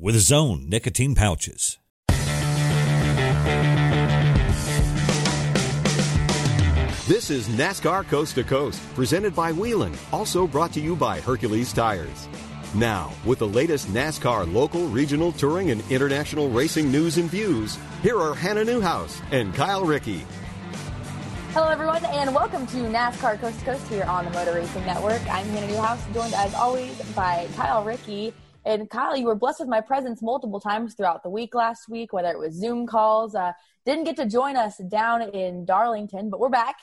with his own nicotine pouches. This is NASCAR Coast to Coast, presented by Whelen, also brought to you by Hercules Tires. Now, with the latest NASCAR local, regional, touring, and international racing news and views, here are Hannah Newhouse and Kyle Rickey. Hello, everyone, and welcome to NASCAR Coast to Coast here on the Motor Racing Network. I'm Hannah Newhouse, joined as always by Kyle Rickey. And Kyle, you were blessed with my presence multiple times throughout the week last week, whether it was Zoom calls. Uh, didn't get to join us down in Darlington, but we're back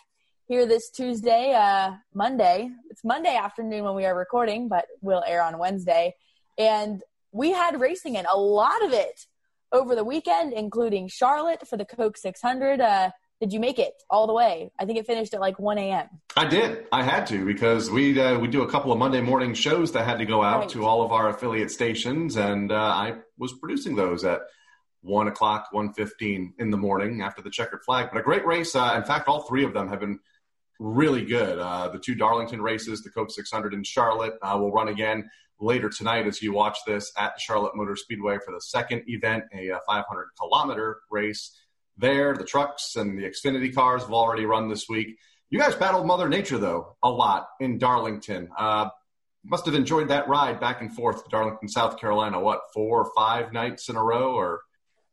here this Tuesday, uh, Monday. It's Monday afternoon when we are recording, but we'll air on Wednesday. And we had racing in a lot of it over the weekend, including Charlotte for the Coke 600. Uh, did you make it all the way? I think it finished at like 1 a.m. I did. I had to because we uh, we do a couple of Monday morning shows that had to go out right. to all of our affiliate stations, and uh, I was producing those at one o'clock, one fifteen in the morning after the checkered flag. But a great race. Uh, in fact, all three of them have been really good. Uh, the two Darlington races, the Coke 600 in Charlotte, uh, will run again later tonight as you watch this at Charlotte Motor Speedway for the second event, a uh, 500 kilometer race there. The trucks and the Xfinity cars have already run this week. You guys battled Mother Nature, though, a lot in Darlington. Uh, must have enjoyed that ride back and forth to Darlington, South Carolina, what, four or five nights in a row, or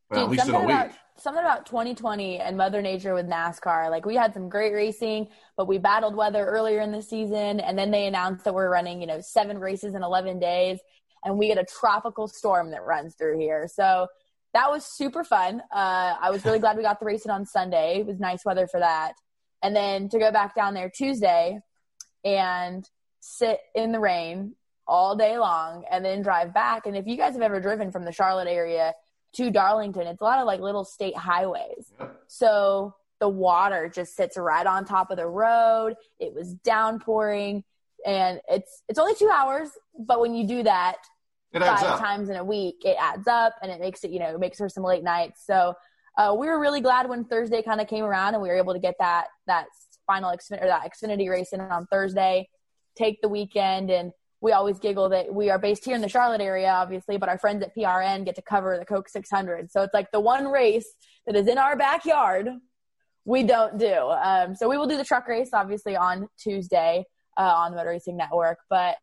well, Dude, at least in a week? About, something about 2020 and Mother Nature with NASCAR. Like, we had some great racing, but we battled weather earlier in the season, and then they announced that we're running, you know, seven races in 11 days, and we get a tropical storm that runs through here. So, that was super fun. Uh, I was really glad we got the racing on Sunday. It was nice weather for that. And then to go back down there Tuesday and sit in the rain all day long and then drive back. And if you guys have ever driven from the Charlotte area to Darlington, it's a lot of like little state highways. So the water just sits right on top of the road. It was downpouring and it's it's only 2 hours, but when you do that, five up. times in a week, it adds up and it makes it, you know, it makes for some late nights. So uh, we were really glad when Thursday kind of came around and we were able to get that that final Xfinity or that Xfinity race in on Thursday, take the weekend, and we always giggle that we are based here in the Charlotte area, obviously, but our friends at PRN get to cover the Coke 600. So it's like the one race that is in our backyard we don't do. Um, so we will do the truck race obviously on Tuesday uh, on the Motor Racing Network, but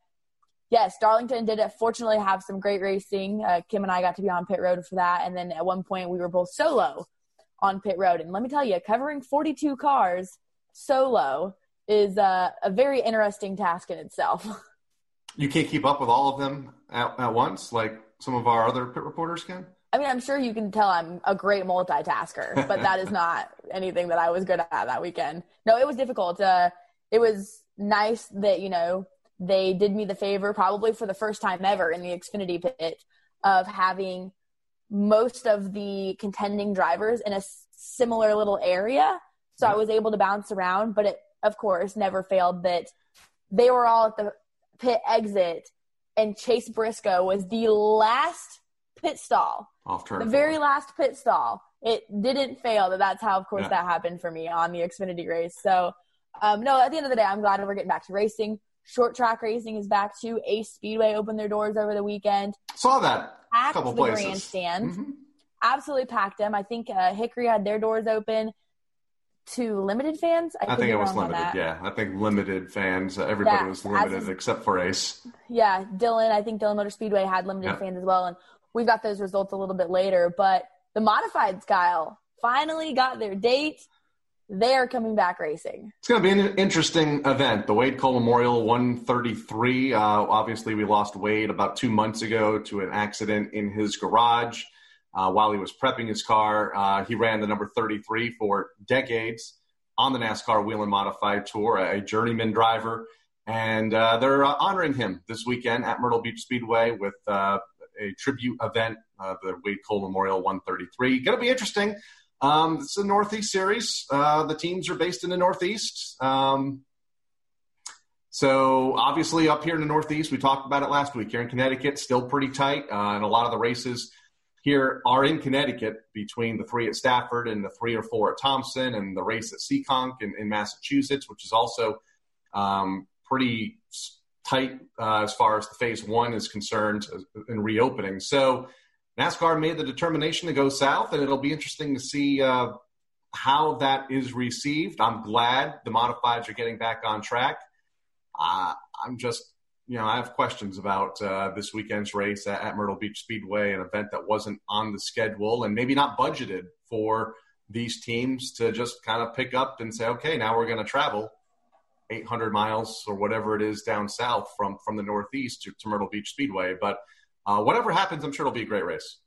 yes, Darlington did fortunately have some great racing. Uh, Kim and I got to be on pit road for that. And then at one point we were both solo on pit road. And let me tell you, covering 42 cars solo is uh, a very interesting task in itself. You can't keep up with all of them at, at once, like some of our other pit reporters can? I mean, I'm sure you can tell I'm a great multitasker, but that is not anything that I was good at that weekend. No, it was difficult. Uh, it was nice that, you know, they did me the favor, probably for the first time ever in the Xfinity pit, of having most of the contending drivers in a similar little area. So I was able to bounce around, but it, of course, never failed that they were all at the pit exit, and Chase Briscoe was the last pit stall, off turn, the very last pit stall. It didn't fail. That that's how, of course, yeah. that happened for me on the Xfinity race. So, um, no, at the end of the day, I'm glad we're getting back to racing. Short track racing is back too. Ace Speedway opened their doors over the weekend. Saw that. Packed couple the places. grandstand. Mm-hmm. Absolutely packed them. I think uh, Hickory had their doors open to limited fans. I, I think it was limited. Yeah, I think limited fans. Uh, everybody Yeah, was limited except for Ace. Yeah, Dillon. I think Dillon Motor Speedway had limited Yeah. fans as well, and we got those results a little bit later. But the modified Kyle finally got their date. They are coming back racing. It's going to be an interesting event. The Wade Cole Memorial 133. Uh, obviously, we lost Wade about two months ago to an accident in his garage uh, while he was prepping his car. Uh, he ran the number 33 for decades on the NASCAR Whelen Modified Tour, a journeyman driver. And uh, they're uh, honoring him this weekend at Myrtle Beach Speedway with uh, a tribute event, the Wade Cole Memorial 133. Going to be interesting. Um, it's a Northeast series. Uh, the teams are based in the Northeast. Um, so obviously up here in the Northeast, we talked about it last week. Here in Connecticut, still pretty tight, uh, and a lot of the races here are in Connecticut between the three at Stafford and the three or four at Thompson, and the race at Seekonk in, in Massachusetts, which is also um, pretty tight uh, as far as the phase one is concerned in reopening. So NASCAR made the determination to go south, and it'll be interesting to see uh, how that is received. I'm glad the modifieds are getting back on track. Uh, I'm just, you know, I have questions about uh, this weekend's race at, at, Myrtle Beach Speedway, an event that wasn't on the schedule and maybe not budgeted for these teams to just kind of pick up and say, okay, now we're going to travel 800 miles or whatever it is down south from from the Northeast to, to Myrtle Beach Speedway. But uh, whatever happens, I'm sure it'll be a great race.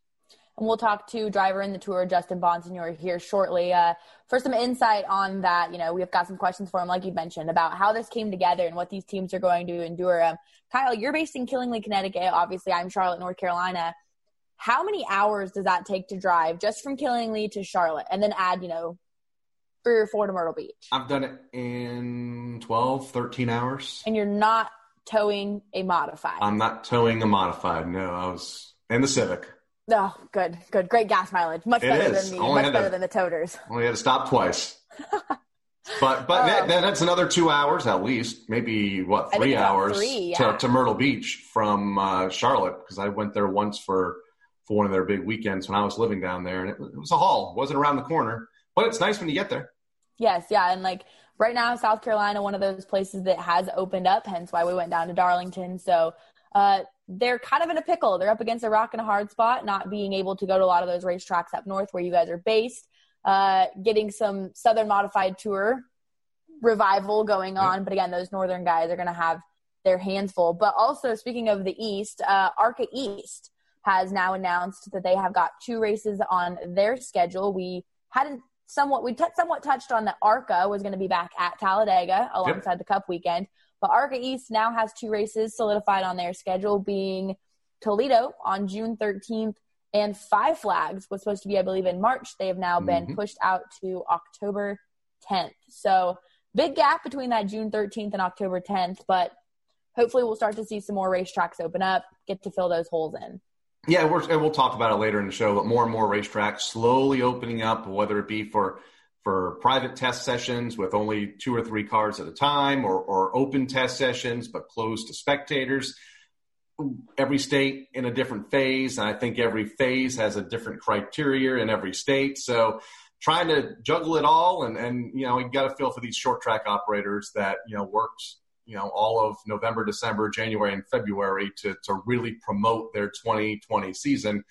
And we'll talk to driver in the tour, Justin Bonsignore, here shortly uh, for some insight on that. You know, we've got some questions for him, like you mentioned, about how this came together and what these teams are going to endure. Um, Kyle, you're based in Killingly, Connecticut. Obviously, I'm Charlotte, North Carolina. How many hours does that take to drive just from Killingly to Charlotte and then add, you know, three or four to Myrtle Beach? I've done it in 12, 13 hours. And you're not towing a modified? I'm not towing a modified. No, I was in the Civic. Oh, good, good, great gas mileage. Much it better is. than the much better to, than the toters. Only had to stop twice. but but um, that, that's another two hours at least, maybe what three hours three, yeah. to, to, Myrtle Beach from uh, Charlotte because I went there once for for one of their big weekends when I was living down there, and it, it was a haul. It wasn't around the corner, but it's nice when you get there. Yes, yeah, and like right now, South Carolina, one of those places that has opened up. Hence why we went down to Darlington. So uh, they're kind of in a pickle. They're up against a rock and a hard spot, not being able to go to a lot of those racetracks up north where you guys are based. Uh, getting some Southern Modified Tour revival going on, but again, those northern guys are going to have their hands full. But also, speaking of the East, uh, ARCA East has now announced that they have got two races on their schedule. We hadn't somewhat we t- somewhat touched on that ARCA was going to be back at Talladega alongside yep. the Cup weekend. But ARCA East now has two races solidified on their schedule, being Toledo on June 13th and Five Flags was supposed to be, I believe, in March. They have now been mm-hmm. pushed out to October 10th. So big gap between that June 13th and October 10th, but hopefully we'll start to see some more racetracks open up, get to fill those holes in. Yeah, we're, and we'll talk about it later in the show, but more and more racetracks slowly opening up, whether it be for – for private test sessions with only two or three cars at a time or, or open test sessions but closed to spectators. Every state in a different phase and i think every phase has a different criteria in every state. So trying to juggle it all and and you know you got to feel for these short track operators that you know worked you know all of november december january and february to to really promote their 2020 season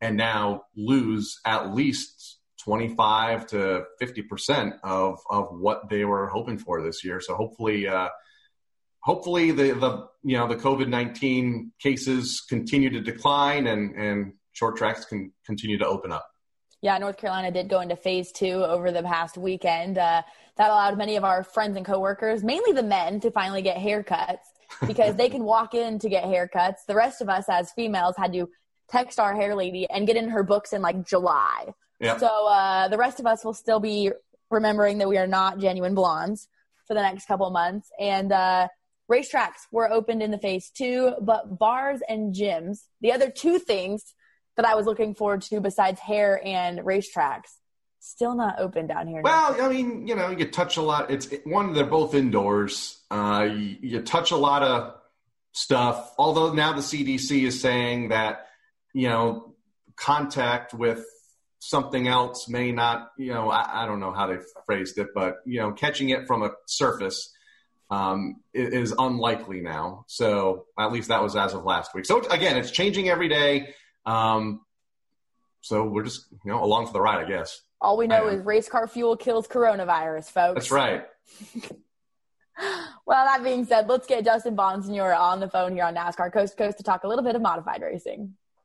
and now lose at least 25 to 50 percent of of what they were hoping for this year. So hopefully, uh, hopefully the the you know the COVID 19 cases continue to decline and and short tracks can continue to open up. Yeah, North Carolina did go into phase two over the past weekend. Uh, that allowed many of our friends and coworkers, mainly the men, to finally get haircuts because they can walk in to get haircuts. The rest of us, as females, had to text our hair lady and get in her books in like July. Yeah. So uh, the rest of us will still be remembering that we are not genuine blondes for the next couple months. And uh, racetracks were opened in the phase two, but bars and gyms, the other two things that I was looking forward to besides hair and racetracks, still not open down here. Well, I mean, you know, you touch a lot. It's one, they're both indoors. Uh, you, you touch a lot of stuff. Although now the CDC is saying that, you know, contact with something else may not, you know, I, I, don't know how they phrased it, but, you know, catching it from a surface um, is, is, unlikely now. So at least that was as of last week. So again, it's changing every day. Um, so we're just, you know, along for the ride, I guess. All we know is race car fuel kills coronavirus, folks. That's right. well, that being said, let's get Justin Bonsignore on the phone here on NASCAR Coast to Coast to talk a little bit of modified racing.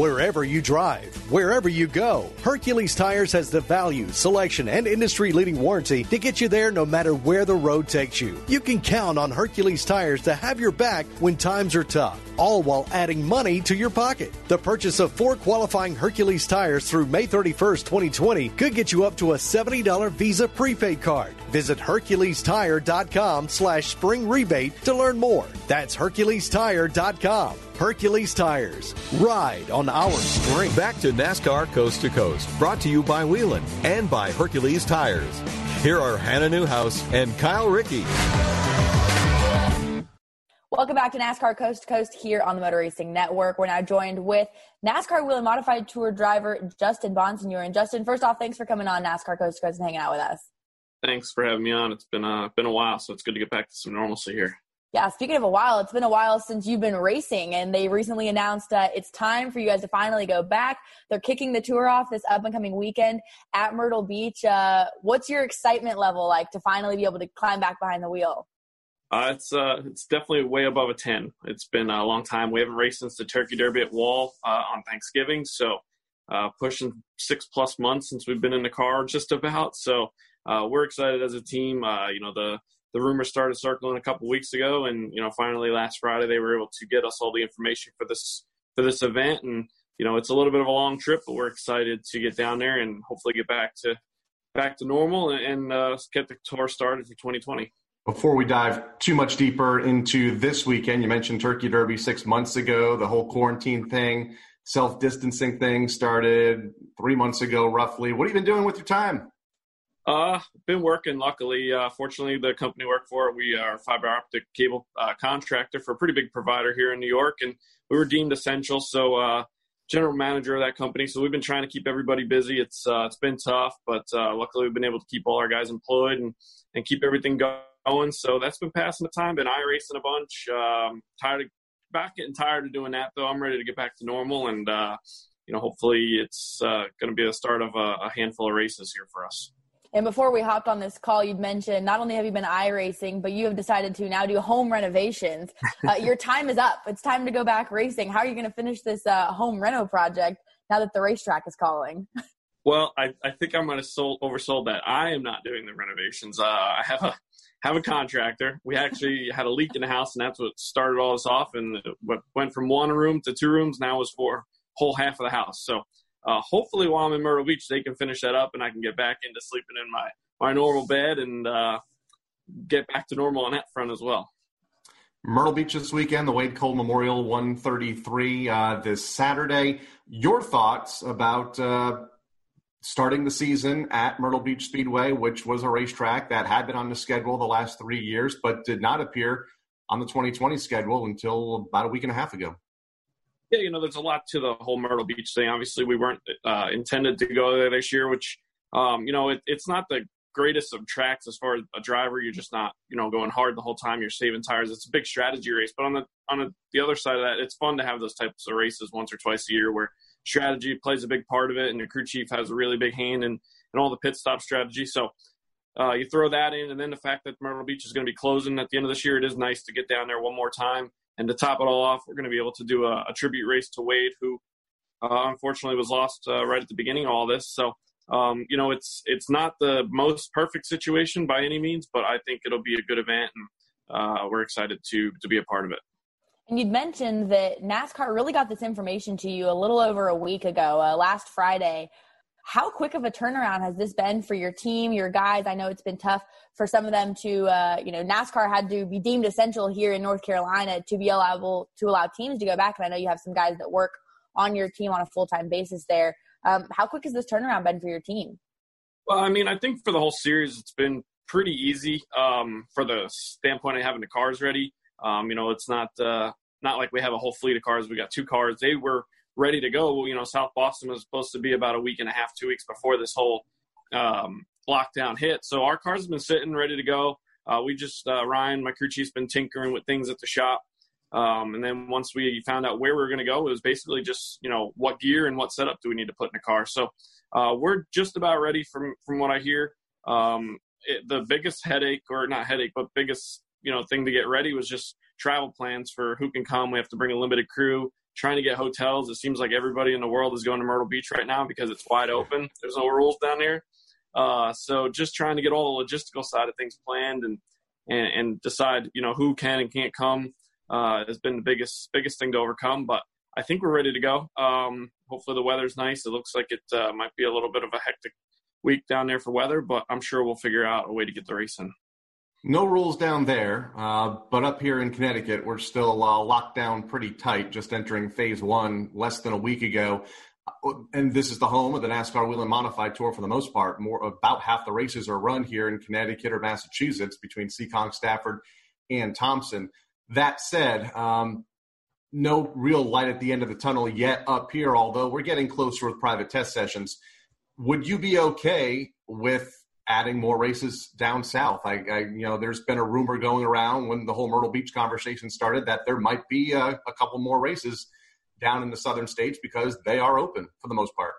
Wherever you drive, wherever you go, Hercules Tires has the value, selection, and industry leading warranty to get you there no matter where the road takes you. You can count on Hercules Tires to have your back when times are tough, all while adding money to your pocket. The purchase of four qualifying Hercules tires through May 31st, 2020 could get you up to a $70 Visa prepaid card. Visit HerculesTire.com slash spring rebate to learn more. That's HerculesTire.com. Hercules Tires. Ride on our spring. Back to NASCAR Coast to Coast, brought to you by Whelen and by Hercules Tires. Here are Hannah Newhouse and Kyle Rickey. Welcome back to NASCAR Coast to Coast here on the Motor Racing Network. We're now joined with NASCAR Whelen Modified Tour driver Justin Bonsignore. And Justin, first off, thanks for coming on NASCAR Coast to Coast and hanging out with us. Thanks for having me on. It's been uh, been a while, so it's good to get back to some normalcy here. Yeah, speaking of a while, it's been a while since you've been racing, and they recently announced that it's time for you guys to finally go back. They're kicking the tour off this up and coming weekend at Myrtle Beach. Uh, what's your excitement level like to finally be able to climb back behind the wheel? Uh, it's uh, it's definitely way above a ten. It's been a long time. We haven't raced since the Turkey Derby at Wall uh, on Thanksgiving, so uh, pushing six plus months since we've been in the car, just about. So uh, we're excited as a team. you know the the rumors started circling a couple weeks ago, and you know, finally last Friday they were able to get us all the information for this for this event. And you know, it's a little bit of a long trip, but we're excited to get down there and hopefully get back to back to normal and uh, get the tour started for 2020. Before we dive too much deeper into this weekend, you mentioned Turkey Derby six months ago. The whole quarantine thing, self distancing thing started three months ago, roughly. What have you been doing with your time? Uh, been working. Luckily, uh, fortunately, the company I work for we are fiber optic cable uh, contractor for a pretty big provider here in New York, and we were deemed essential. So, uh, general manager of that company. So we've been trying to keep everybody busy. It's uh, it's been tough, but uh, luckily we've been able to keep all our guys employed and and keep everything going. So that's been passing the time. Been iRacing a bunch. Um, tired of back getting tired of doing that though. I'm ready to get back to normal, and uh, you know hopefully it's going to be the start of a, a handful of races here for us. And before we hopped on this call, you'd mentioned not only have you been iRacing, but you have decided to now do home renovations. Uh, your time is up. It's time to go back racing. How are you going to finish this uh, home reno project now that the racetrack is calling? Well, I, I think I'm going to sold, oversold that. I am not doing the renovations. Uh, I have a have a contractor. We actually had a leak in the house, and that's what started all this off. And what went from one room to two rooms now is for whole half of the house. So uh, hopefully while I'm in Myrtle Beach, they can finish that up and I can get back into sleeping in my, my normal bed and uh, get back to normal on that front as well. Myrtle Beach this weekend, the Wade Cole Memorial 133 uh, this Saturday. Your thoughts about uh, starting the season at Myrtle Beach Speedway, which was a racetrack that had been on the schedule the last three years, but did not appear on the 2020 schedule until about a week and a half ago. Yeah, you know, there's a lot to the whole Myrtle Beach thing. Obviously, we weren't uh, intended to go there this year, which, um, you know, it, it's not the greatest of tracks as far as a driver. You're just not, you know, going hard the whole time. You're saving tires. It's a big strategy race. But on the on a, the other side of that, it's fun to have those types of races once or twice a year where strategy plays a big part of it, and the crew chief has a really big hand in, in all the pit stop strategy. So uh, you throw that in, and then the fact that Myrtle Beach is going to be closing at the end of this year, it is nice to get down there one more time and to top it all off, we're going to be able to do a, a tribute race to Wade, who uh, unfortunately was lost uh, right at the beginning of all this. So, um, you know, it's it's not the most perfect situation by any means, but I think it'll be a good event, and uh, we're excited to to be a part of it. And you'd mentioned that NASCAR really got this information to you a little over a week ago, uh, last Friday. How quick of a turnaround has this been for your team, your guys? I know it's been tough for some of them to, uh, you know, NASCAR had to be deemed essential here in North Carolina to be allowable to allow teams to go back. And I know you have some guys that work on your team on a full time basis there. Um, how quick has this turnaround been for your team? Well, I mean, I think for the whole series, it's been pretty easy um, for the standpoint of having the cars ready. Um, you know, it's not uh, not like we have a whole fleet of cars. We got two cars. They were ready to go. You know, South Boston was supposed to be about a week and a half, two weeks before this whole um, lockdown hit. So our cars been sitting ready to go. Uh, we just uh, Ryan, my crew chief's been tinkering with things at the shop. Um, and then once we found out where we were going to go, it was basically just you know what gear and what setup do we need to put in the car. So uh, we're just about ready from from what I hear. Um, it, the biggest headache, or not headache, but biggest you know thing to get ready was just travel plans for who can come. We have to bring a limited crew. Trying to get hotels. It seems like everybody in the world is going to Myrtle Beach right now because it's wide open. There's no rules down there. Uh, so just trying to get all the logistical side of things planned and, and, and decide, you know, who can and can't come uh, has been the biggest biggest thing to overcome. But I think we're ready to go. Um, hopefully the weather's nice. It looks like it uh, might be a little bit of a hectic week down there for weather, but I'm sure we'll figure out a way to get the race in. No rules down there, uh, but up here in Connecticut, we're still uh, locked down pretty tight. Just entering phase one less than a week ago, uh, and this is the home of the NASCAR Whelen Modified Tour for the most part. More about half the races are run here in Connecticut or Massachusetts between Seekonk, Stafford, and Thompson. That said, um, no real light at the end of the tunnel yet up here. Although we're getting closer with private test sessions. Would you be okay with adding more races down south. I, I, you know, there's been a rumor going around when the whole Myrtle Beach conversation started that there might be a, a couple more races down in the southern states because they are open for the most part.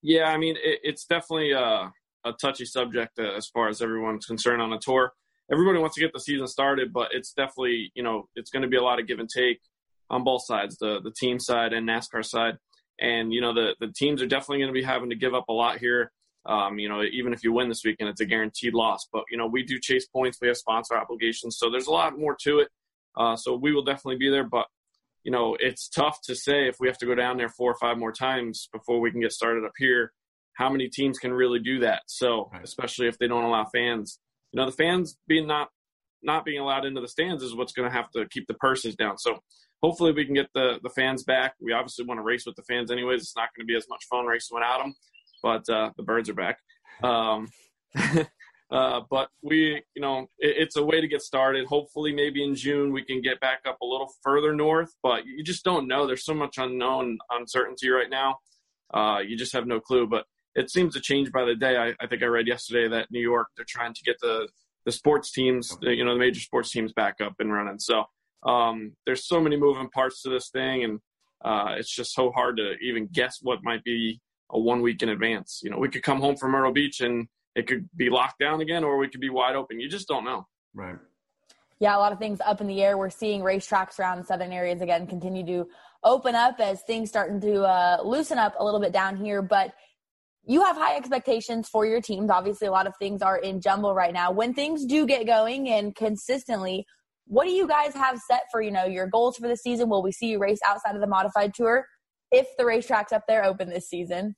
Yeah, I mean, it, it's definitely a, a touchy subject uh, as far as everyone's concerned on a tour. Everybody wants to get the season started, but it's definitely, you know, it's going to be a lot of give and take on both sides, the the team side and NASCAR side. And you know, the the teams are definitely going to be having to give up a lot here um, you know, even if you win this weekend, it's a guaranteed loss. But you know, we do chase points. We have sponsor obligations, so there's a lot more to it. Uh, so we will definitely be there. But you know, it's tough to say if we have to go down there four or five more times before we can get started up here. How many teams can really do that? So, especially if they don't allow fans, you know, the fans being not not being allowed into the stands is what's going to have to keep the purses down. So, hopefully, we can get the the fans back. We obviously want to race with the fans, anyways. It's not going to be as much fun racing without them but uh, the birds are back. Um, uh, but we, you know, it, it's a way to get started. Hopefully, maybe in June we can get back up a little further north, but you just don't know. There's so much unknown uncertainty right now. Uh, you just have no clue. But it seems to change by the day. I, I, think I read yesterday that New York they're trying to get the the sports teams, you know, the major sports teams back up and running. So um, there's so many moving parts to this thing, and uh, it's just so hard to even guess what might be a one week in advance. You know, we could come home from Myrtle Beach and it could be locked down again, or we could be wide open. You just don't know. Right. Yeah, a lot of things up in the air. We're seeing racetracks around southern areas again continue to open up as things starting to uh, loosen up a little bit down here. But you have high expectations for your teams. Obviously, a lot of things are in jumble right now. When things do get going and consistently, what do you guys have set for you know your goals for the season? Will we see you race outside of the modified tour if the racetracks up there open this season?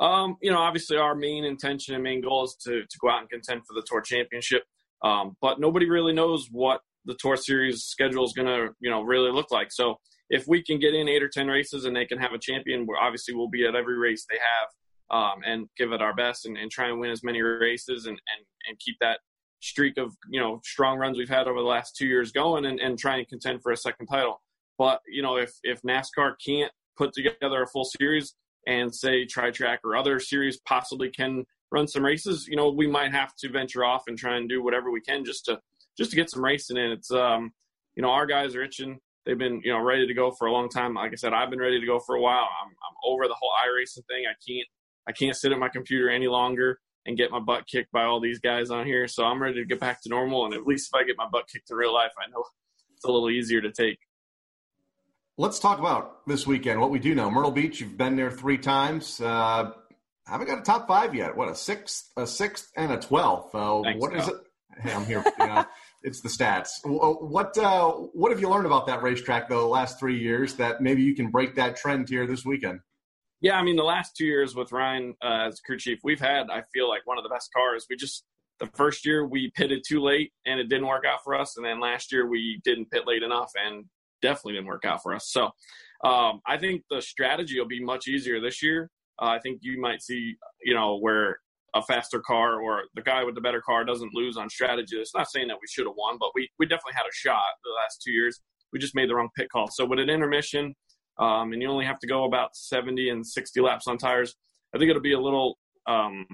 Um, you know, obviously our main intention and main goal is to, to go out and contend for the tour championship. Um, but nobody really knows what the tour series schedule is going to, you know, really look like. So if we can get in eight or 10 races and they can have a champion, we're obviously we'll be at every race they have. Um, and give it our best and, and, try and win as many races and, and, and keep that streak of you know strong runs we've had over the last two years going and, and try and contend for a second title. But you know if if NASCAR can't put together a full series, and say Tri Track or other series possibly can run some races, you know, we might have to venture off and try and do whatever we can just to just to get some racing in. It's um, you know, our guys are itching. They've been, you know, ready to go for a long time. Like I said, I've been ready to go for a while. I'm I'm over the whole iRacing thing. I can't I can't sit at my computer any longer and get my butt kicked by all these guys on here. So I'm ready to get back to normal. And at least if I get my butt kicked in real life, I know it's a little easier to take. Let's talk about this weekend. What we do know, Myrtle Beach. You've been there three times. Uh, haven't got a top five yet. What a sixth, a sixth, and a twelfth. Uh, what is it? Hey, I'm here. Know, it's the stats. What uh, what have you learned about that racetrack though the last three years that maybe you can break that trend here this weekend? Yeah, I mean the last two years with Ryan uh, as crew chief, we've had I feel like one of the best cars. We just the first year we pitted too late and it didn't work out for us, and then last year we didn't pit late enough and definitely didn't work out for us. So um, I think the strategy will be much easier this year. Uh, I think you might see you know where a faster car or the guy with the better car doesn't lose on strategy. It's not saying that we should have won, but we, we definitely had a shot the last two years. We just made the wrong pit call. So with an intermission, um, and you only have to go about 70 and 60 laps on tires, I think it'll be a little um,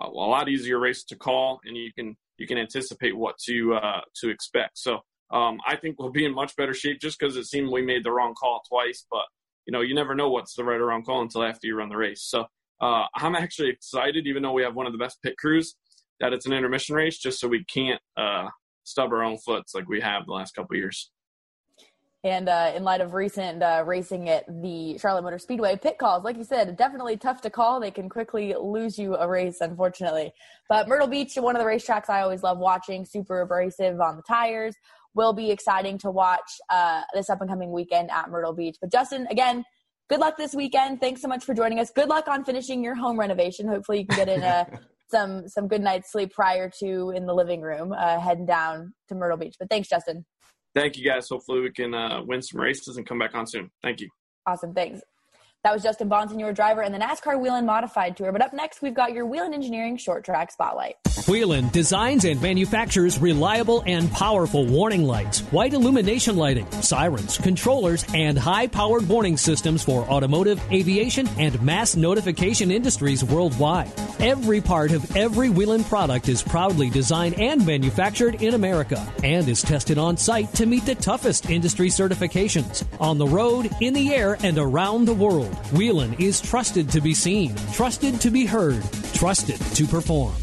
a, lot easier race to call, and you can you can anticipate what to uh, to expect. So um, I think we'll be in much better shape just because it seemed we made the wrong call twice, but you know you never know what's the right or wrong call until after you run the race. So uh, I'm actually excited, even though we have one of the best pit crews, that it's an intermission race, just so we can't uh, stub our own foots like we have the last couple years. And uh, in light of recent uh, racing at the Charlotte Motor Speedway, pit calls, like you said, definitely tough to call. They can quickly lose you a race, unfortunately. But Myrtle Beach, one of the racetracks I always love watching, super abrasive on the tires, will be exciting to watch uh, this up and coming weekend at Myrtle Beach. But Justin, again, good luck this weekend. Thanks so much for joining us. Good luck on finishing your home renovation. Hopefully, you can get in a, some some good night's sleep prior to in the living room, uh, heading down to Myrtle Beach. But thanks, Justin. Thank you, guys. Hopefully, we can uh, win some races and come back on soon. Thank you. Awesome. Thanks. That was Justin Bonsignore driver, and the NASCAR Whelen Modified Tour. But up next, we've got your Whelen Engineering Short Track Spotlight. Whelen designs and manufactures reliable and powerful warning lights, white illumination lighting, sirens, controllers, and high powered warning systems for automotive, aviation, and mass notification industries worldwide. Every part of every Whelen product is proudly designed and manufactured in America and is tested on site to meet the toughest industry certifications on the road, in the air, and around the world. Whelen is trusted to be seen, trusted to be heard, trusted to perform.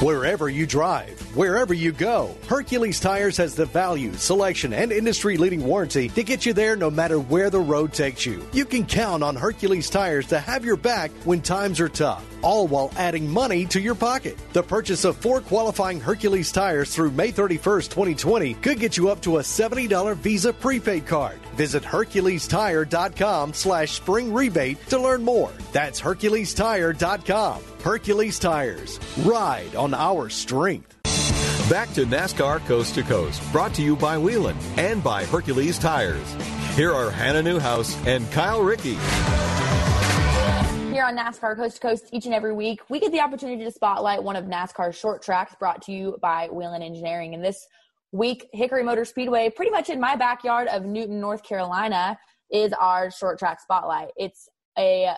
Wherever you drive, wherever you go, Hercules Tires has the value, selection, and industry leading warranty to get you there no matter where the road takes you. You can count on Hercules Tires to have your back when times are tough, all while adding money to your pocket. The purchase of four qualifying Hercules tires through May 31st, 2020 could get you up to a $70 Visa prepaid card. Visit HerculesTire.com slash spring rebate to learn more. That's HerculesTire.com. Hercules Tires. Ride on our strength. Back to NASCAR Coast to Coast, brought to you by Whelen and by Hercules Tires. Here are Hannah Newhouse and Kyle Rickey. Here on NASCAR Coast to Coast each and every week, we get the opportunity to spotlight one of NASCAR's short tracks brought to you by Whelen Engineering. And this week, Hickory Motor Speedway, pretty much in my backyard of Newton, North Carolina, is our short track spotlight. It's a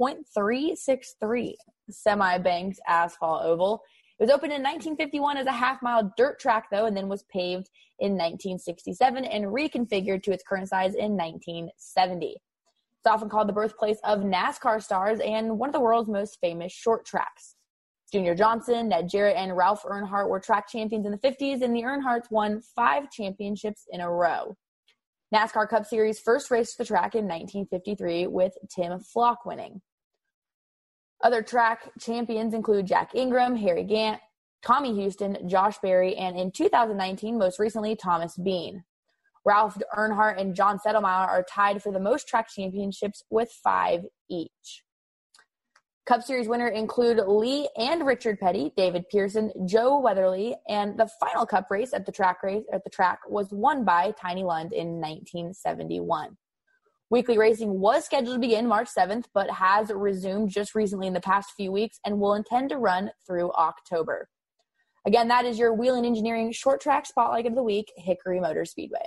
0.363 semi banked asphalt oval. It was opened in 1951 as a half mile dirt track, though, and then was paved in 1967 and reconfigured to its current size in 1970. It's often called the birthplace of NASCAR stars and one of the world's most famous short tracks. Junior Johnson, Ned Jarrett, and Ralph Earnhardt were track champions in the 50s, and the Earnhardts won five championships in a row. NASCAR Cup Series first raced the track in 1953 with Tim Flock winning. Other track champions include Jack Ingram, Harry Gant, Tommy Houston, Josh Berry, and in 2019, most recently, Thomas Bean. Ralph Earnhardt and John Settlemeyer are tied for the most track championships with five each. Cup Series winner include Lee and Richard Petty, David Pearson, Joe Weatherly, and the final Cup race at the track race at the track was won by Tiny Lund in 1971. Weekly racing was scheduled to begin March 7th, but has resumed just recently in the past few weeks and will intend to run through October. Again, that is your Whelen Engineering short track spotlight of the week, Hickory Motor Speedway.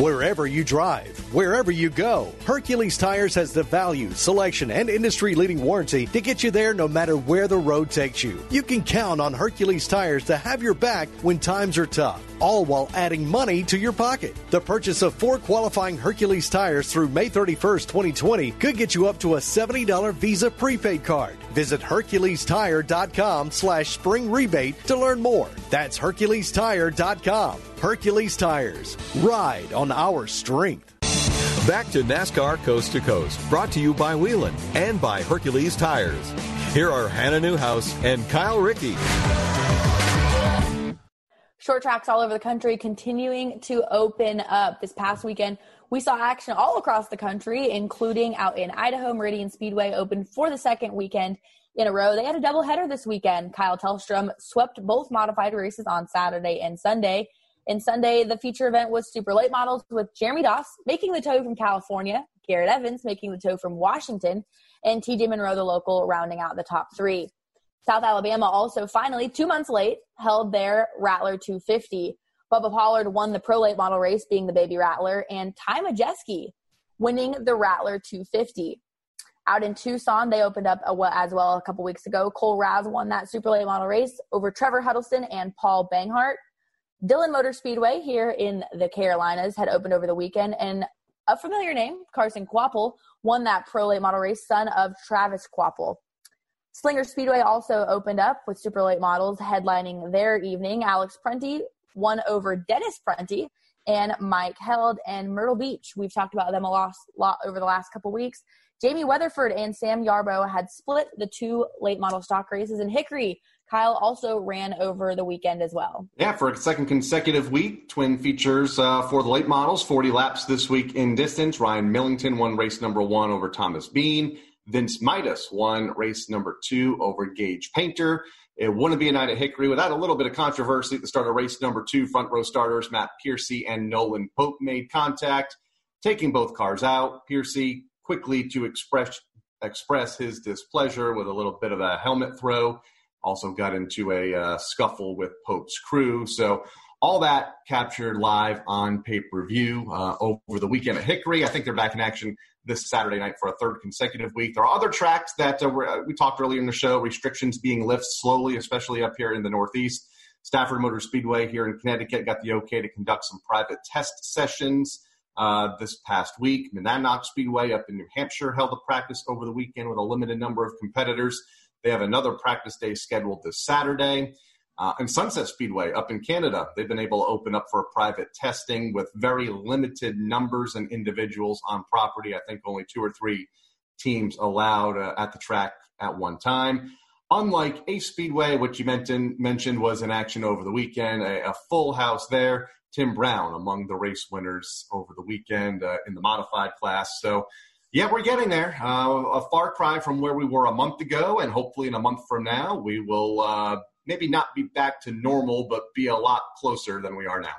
Wherever you drive, wherever you go. Hercules Tires has the value, selection, and industry leading warranty to get you there no matter where the road takes you. You can count on Hercules Tires to have your back when times are tough, all while adding money to your pocket. The purchase of four qualifying Hercules tires through May 31st, 2020 could get you up to a $70 Visa prepaid card. Visit HerculesTire.com slash spring rebate to learn more. That's HerculesTire.com. Hercules Tires. Ride on our strength. Back to NASCAR Coast to Coast, brought to you by Whelen and by Hercules Tires. Here are Hannah Newhouse and Kyle Rickey. Short tracks all over the country continuing to open up. This past weekend, we saw action all across the country, including out in Idaho. Meridian Speedway opened for the second weekend in a row. They had a doubleheader this weekend. Kyle Telstrom swept both modified races on Saturday and Sunday. And Sunday, the feature event was super late models with Jeremy Doss making the tow from California, Garrett Evans making the tow from Washington, and TJ Monroe, the local, rounding out the top three. South Alabama also finally, two months late, held their Rattler 250. Bubba Pollard won the pro late model race, being the baby Rattler, and Ty Majeski winning the Rattler 250. Out in Tucson, they opened up a, as well a couple weeks ago. Cole Raz won that super late model race over Trevor Huddleston and Paul Banghart. Dillon Motor Speedway here in the Carolinas had opened over the weekend, and a familiar name, Carson Kvapil, won that pro late model race, son of Travis Kvapil. Slinger Speedway also opened up with super late models headlining their evening. Alex Prunty won over Dennis Prunty and Mike Held and Myrtle Beach. We've talked about them a lot, lot over the last couple weeks. Jamie Weatherford and Sam Yarbrough had split the two late model stock races, and Hickory Kyle also ran over the weekend as well. Yeah, for a second consecutive week, twin features uh, for the late models, 40 laps this week in distance. Ryan Millington won race number one over Thomas Bean. Vince Midas won race number two over Gage Painter. It wouldn't be a night at Hickory without a little bit of controversy at the start of race number two. Front row starters Matt Piercy and Nolan Pope made contact, taking both cars out. Piercy quickly to express express his displeasure with a little bit of a helmet throw. Also got into a uh, scuffle with Pope's crew. So all that captured live on pay per view uh, over the weekend at Hickory. I think they're back in action this Saturday night for a third consecutive week. There are other tracks that uh, uh, we talked earlier in the show, restrictions being lifted slowly, especially up here in the Northeast. Stafford Motor Speedway here in Connecticut got the okay to conduct some private test sessions uh, this past week. Monadnock Speedway up in New Hampshire held a practice over the weekend with a limited number of competitors. They have another practice day scheduled this Saturday. Uh, and Sunset Speedway up in Canada, they've been able to open up for private testing with very limited numbers and individuals on property. I think only two or three teams allowed uh, at the track at one time. Unlike Ace Speedway, which you mentioned, mentioned was in action over the weekend, a, a full house there. Tim Brown among the race winners over the weekend uh, in the modified class. So, yeah, we're getting there. Uh, a far cry from where we were a month ago, and hopefully in a month from now, we will uh, maybe not be back to normal, but be a lot closer than we are now.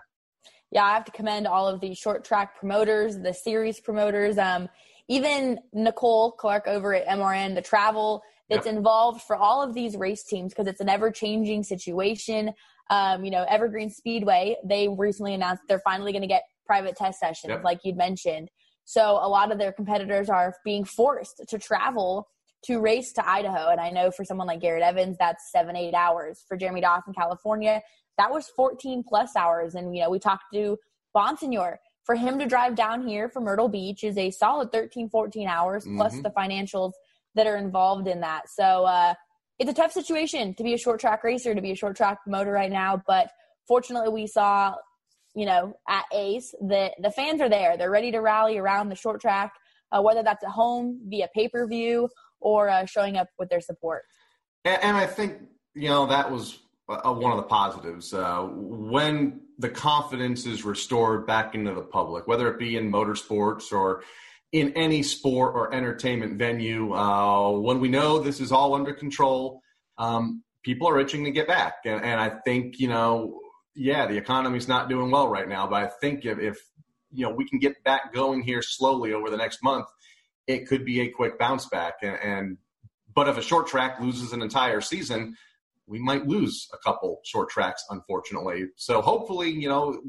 Yeah, I have to commend all of the short track promoters, the series promoters, um, even Nicole Clark over at MRN, the travel that's yep. involved for all of these race teams because it's an ever changing situation. Um, you know, Evergreen Speedway, they recently announced they're finally going to get private test sessions, yep. like you'd mentioned. So a lot of their competitors are being forced to travel to race to Idaho. And I know for someone like Garrett Evans, that's seven, eight hours. For Jeremy Doss in California, that was 14 plus hours. And, you know, we talked to Bonsignore. For him to drive down here from Myrtle Beach is a solid 13, 14 hours, mm-hmm. plus the financials that are involved in that. So uh, it's a tough situation to be a short track racer, to be a short track motor right now. But fortunately, we saw, you know, at Ace that the fans are there. They're ready to rally around the short track, uh, whether that's at home via pay per view or uh, showing up with their support. And, and, I think you know that was uh, one of the positives uh, when the confidence is restored back into the public, whether it be in motorsports or in any sport or entertainment venue. Uh, when we know this is all under control, um, people are itching to get back, and, and I think you know yeah, the economy's not doing well right now, but I think if, if, you know we can get back going here slowly over the next month, it could be a quick bounce back. And, and but if a short track loses an entire season, we might lose a couple short tracks, unfortunately. So hopefully, you know,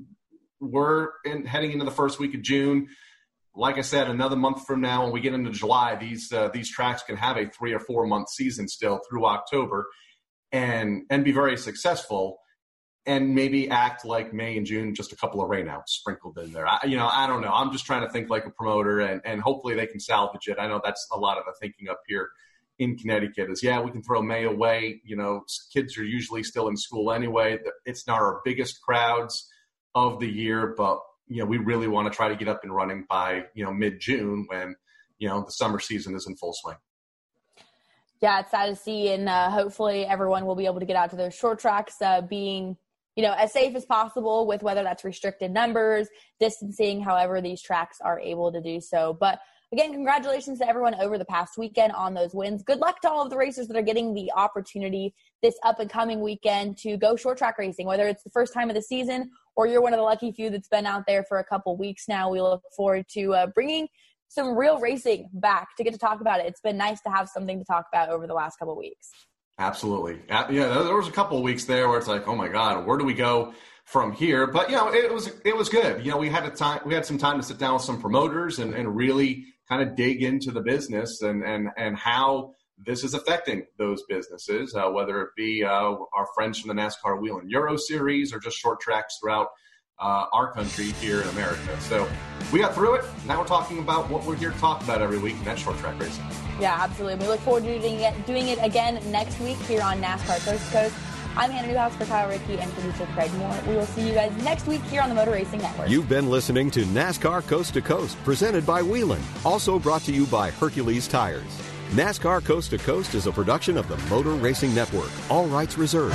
we're in, heading into the first week of June. like I said, another month from now, when we get into July, these uh, these tracks can have a three or four month season still through October, and and be very successful, and maybe act like May and June, just a couple of rainouts sprinkled in there. I, you know, I don't know. I'm just trying to think like a promoter, and and hopefully they can salvage it. I know that's a lot of the thinking up here in Connecticut is yeah, we can throw May away. You know, kids are usually still in school anyway. It's not our biggest crowds of the year, but you know, we really want to try to get up and running by you know mid June when you know the summer season is in full swing. Yeah, it's sad to see, and uh, hopefully everyone will be able to get out to those short tracks, uh, being you know as safe as possible with whether that's restricted numbers, distancing, however these tracks are able to do so. But again, congratulations to everyone over the past weekend on those wins. Good luck to all of the racers that are getting the opportunity this up and coming weekend to go short track racing, whether it's the first time of the season or you're one of the lucky few that's been out there for a couple weeks now. We look forward to uh, bringing some real racing back to get to talk about it. It's been nice to have something to talk about over the last couple weeks. Absolutely. Yeah, there was a couple of weeks there where it's like, oh my God, where do we go from here? But you know, it was it was good. You know, we had a time we had some time to sit down with some promoters and, and really kind of dig into the business and and and how this is affecting those businesses, uh, whether it be uh, our friends from the NASCAR Whelen Euro Series or just short tracks throughout uh, our country here in America. So we got through it. Now we're talking about what we're here to talk about every week, and that's short track racing. Yeah, absolutely. We look forward to doing it, doing it again next week here on NASCAR Coast to Coast. I'm Hannah Newhouse for Kyle Rickey and producer Craig Moore. We will see you guys next week here on the Motor Racing Network. You've been listening to NASCAR Coast to Coast, presented by Whelen, also brought to you by Hercules Tires. NASCAR Coast to Coast is a production of the Motor Racing Network. All rights reserved.